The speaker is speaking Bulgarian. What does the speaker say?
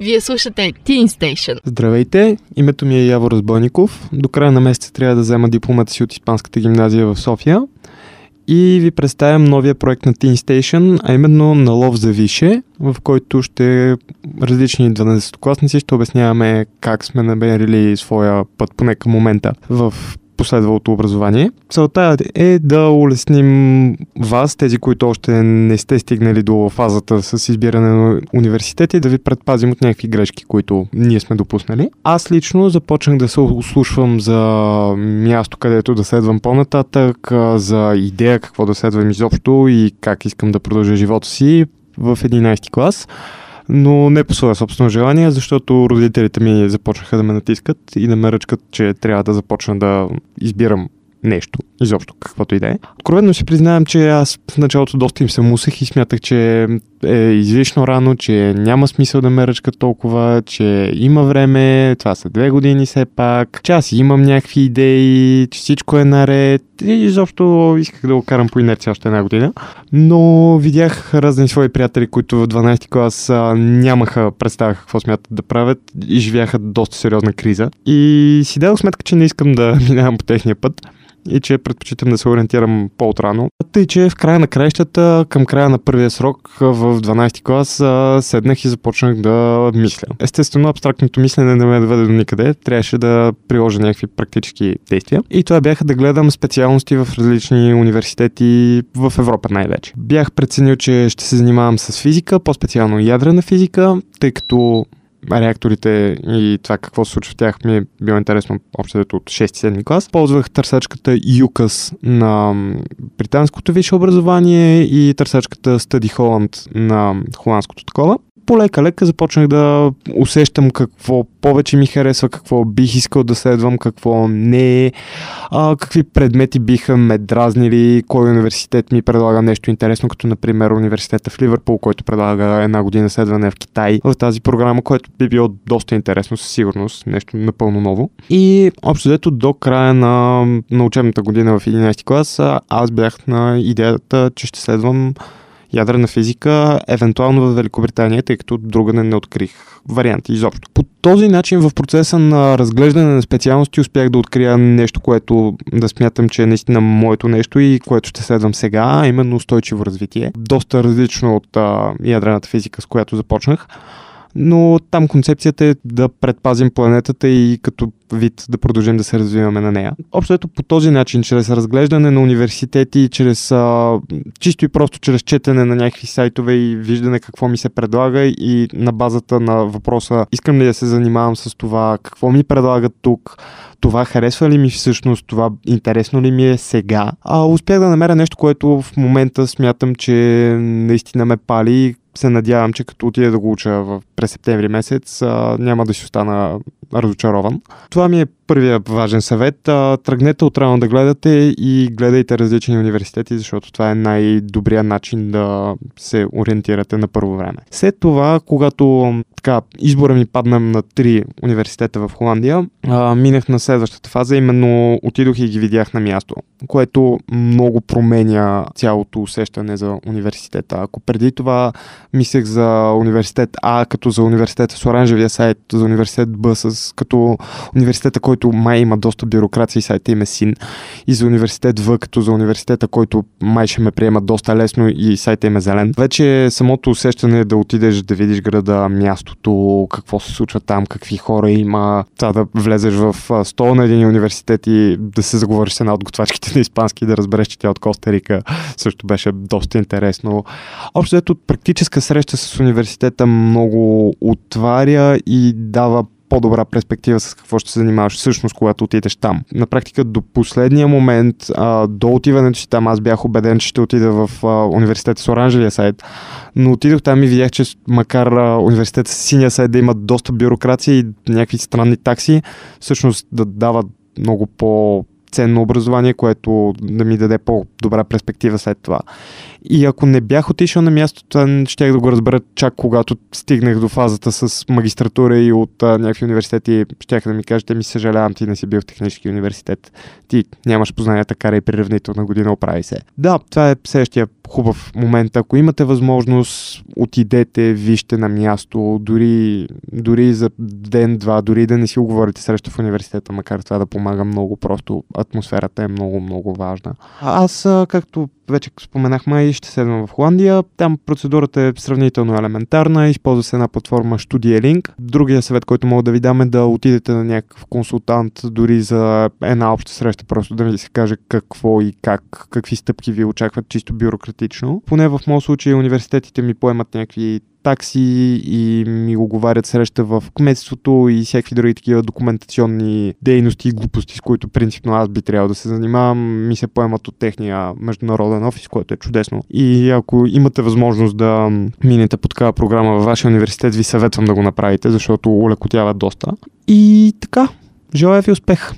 Вие слушате Teen Station. Здравейте, името ми е Яво Разбойников. До края на месеца трябва да взема дипломата си от Испанската гимназия в София. И ви представям новия проект на Teen Station, а именно на Лов за Више, в който ще различни 12-класници ще обясняваме как сме намерили своя път, поне към момента, в последвалото образование. Целта е да улесним вас, тези, които още не сте стигнали до фазата с избиране на университети, да ви предпазим от някакви грешки, които ние сме допуснали. Аз лично започнах да се услушвам за място, където да следвам по-нататък, за идея какво да следвам изобщо и как искам да продължа живота си в 11 клас но не по свое собствено желание, защото родителите ми започнаха да ме натискат и да ме ръчкат, че трябва да започна да избирам нещо, изобщо, каквото и да е. Откровенно си признавам, че аз в началото доста им се мусех и смятах, че е излишно рано, че няма смисъл да ме ръчкат толкова, че има време, това са две години все пак, че аз имам някакви идеи, че всичко е наред и изобщо исках да го карам по инерция още една година. Но видях разни свои приятели, които в 12 клас нямаха представа какво смятат да правят и живяха доста сериозна криза. И си дадох сметка, че не искам да минавам по техния път и че предпочитам да се ориентирам по-отрано. Тъй, че в края на краищата, към края на първия срок в 12 клас, седнах и започнах да мисля. Естествено, абстрактното мислене не ме доведе до никъде. Трябваше да приложа някакви практически действия. И това бяха да гледам специалности в различни университети в Европа най-вече. Бях преценил, че ще се занимавам с физика, по-специално ядрена физика, тъй като реакторите и това какво се случва в тях ми е било интересно общо от 6-7 клас. Ползвах търсачката UCAS на британското висше образование и търсачката Study Holland на холандското такова полека-лека започнах да усещам какво повече ми харесва, какво бих искал да следвам, какво не, а, какви предмети биха ме дразнили, кой университет ми предлага нещо интересно, като например университета в Ливърпул, който предлага една година следване в Китай в тази програма, което би било доста интересно със сигурност, нещо напълно ново. И общо взето до края на, на учебната година в 11 клас аз бях на идеята, че ще следвам ядрена физика, евентуално в Великобритания, тъй като друга не, не открих варианти изобщо. По този начин в процеса на разглеждане на специалности успях да открия нещо, което да смятам, че е наистина моето нещо и което ще следвам сега, а именно устойчиво развитие. Доста различно от а, ядрената физика, с която започнах но там концепцията е да предпазим планетата и като вид да продължим да се развиваме на нея. Общо ето по този начин, чрез разглеждане на университети, чрез а, чисто и просто чрез четене на някакви сайтове и виждане какво ми се предлага и на базата на въпроса искам ли да се занимавам с това, какво ми предлагат тук, това харесва ли ми всъщност, това интересно ли ми е сега. А успях да намеря нещо, което в момента смятам, че наистина ме пали се надявам, че като отида да го уча в, през септември месец, а, няма да си остана разочарован. Това ми е първия важен съвет. А, тръгнете отрано да гледате и гледайте различни университети, защото това е най-добрият начин да се ориентирате на първо време. След това, когато така, избора ми падна на три университета в Холандия, а, минах на следващата фаза, именно отидох и ги видях на място, което много променя цялото усещане за университета. Ако преди това мислех за университет А като за университета с оранжевия сайт, за университет Б с, като университета, който май има доста бюрокрация и сайта им е син, и за университет В като за университета, който май ще ме приема доста лесно и сайта им е зелен. Вече самото усещане е да отидеш да видиш града, мястото, какво се случва там, какви хора има, това да влезеш в стола на един университет и да се заговориш с една от готвачките на испански и да разбереш, че тя е от Коста Рика, също беше доста интересно. Общо ето практическа среща с университета много отваря и дава по-добра перспектива с какво ще се занимаваш всъщност, когато отидеш там. На практика до последния момент, а, до отиването си там, аз бях убеден, че ще отида в а, университета с оранжевия сайт, но отидох там и видях, че макар а, университета с синия сайт да има доста бюрокрация и някакви странни такси, всъщност да дават много по ценно образование, което да ми даде по-добра перспектива след това. И ако не бях отишъл на мястото, щях да го разбера чак когато стигнах до фазата с магистратура и от а, някакви университети, щях да ми кажете, ми съжалявам, ти не си бил в технически университет. Ти нямаш познанията, кара и приравнителна година, оправи се. Да, това е следващия хубав момент. Ако имате възможност, отидете, вижте на място, дори, дори за ден-два, дори да не си оговорите среща в университета, макар това да помага много, просто атмосферата е много, много важна. Аз, както вече споменахме и ще седна в Холандия. Там процедурата е сравнително елементарна. Използва се една платформа StudiaLink. Другия съвет, който мога да ви дам е да отидете на някакъв консултант, дори за една обща среща, просто да ви се каже какво и как, какви стъпки ви очакват чисто бюрократично. Поне в моят случай университетите ми поемат някакви такси и ми оговарят среща в кметството и всякакви други такива документационни дейности и глупости, с които принципно аз би трябвало да се занимавам, ми се поемат от техния международен офис, което е чудесно. И ако имате възможност да минете по такава програма във вашия университет, ви съветвам да го направите, защото улекотява доста. И така, желая ви успех!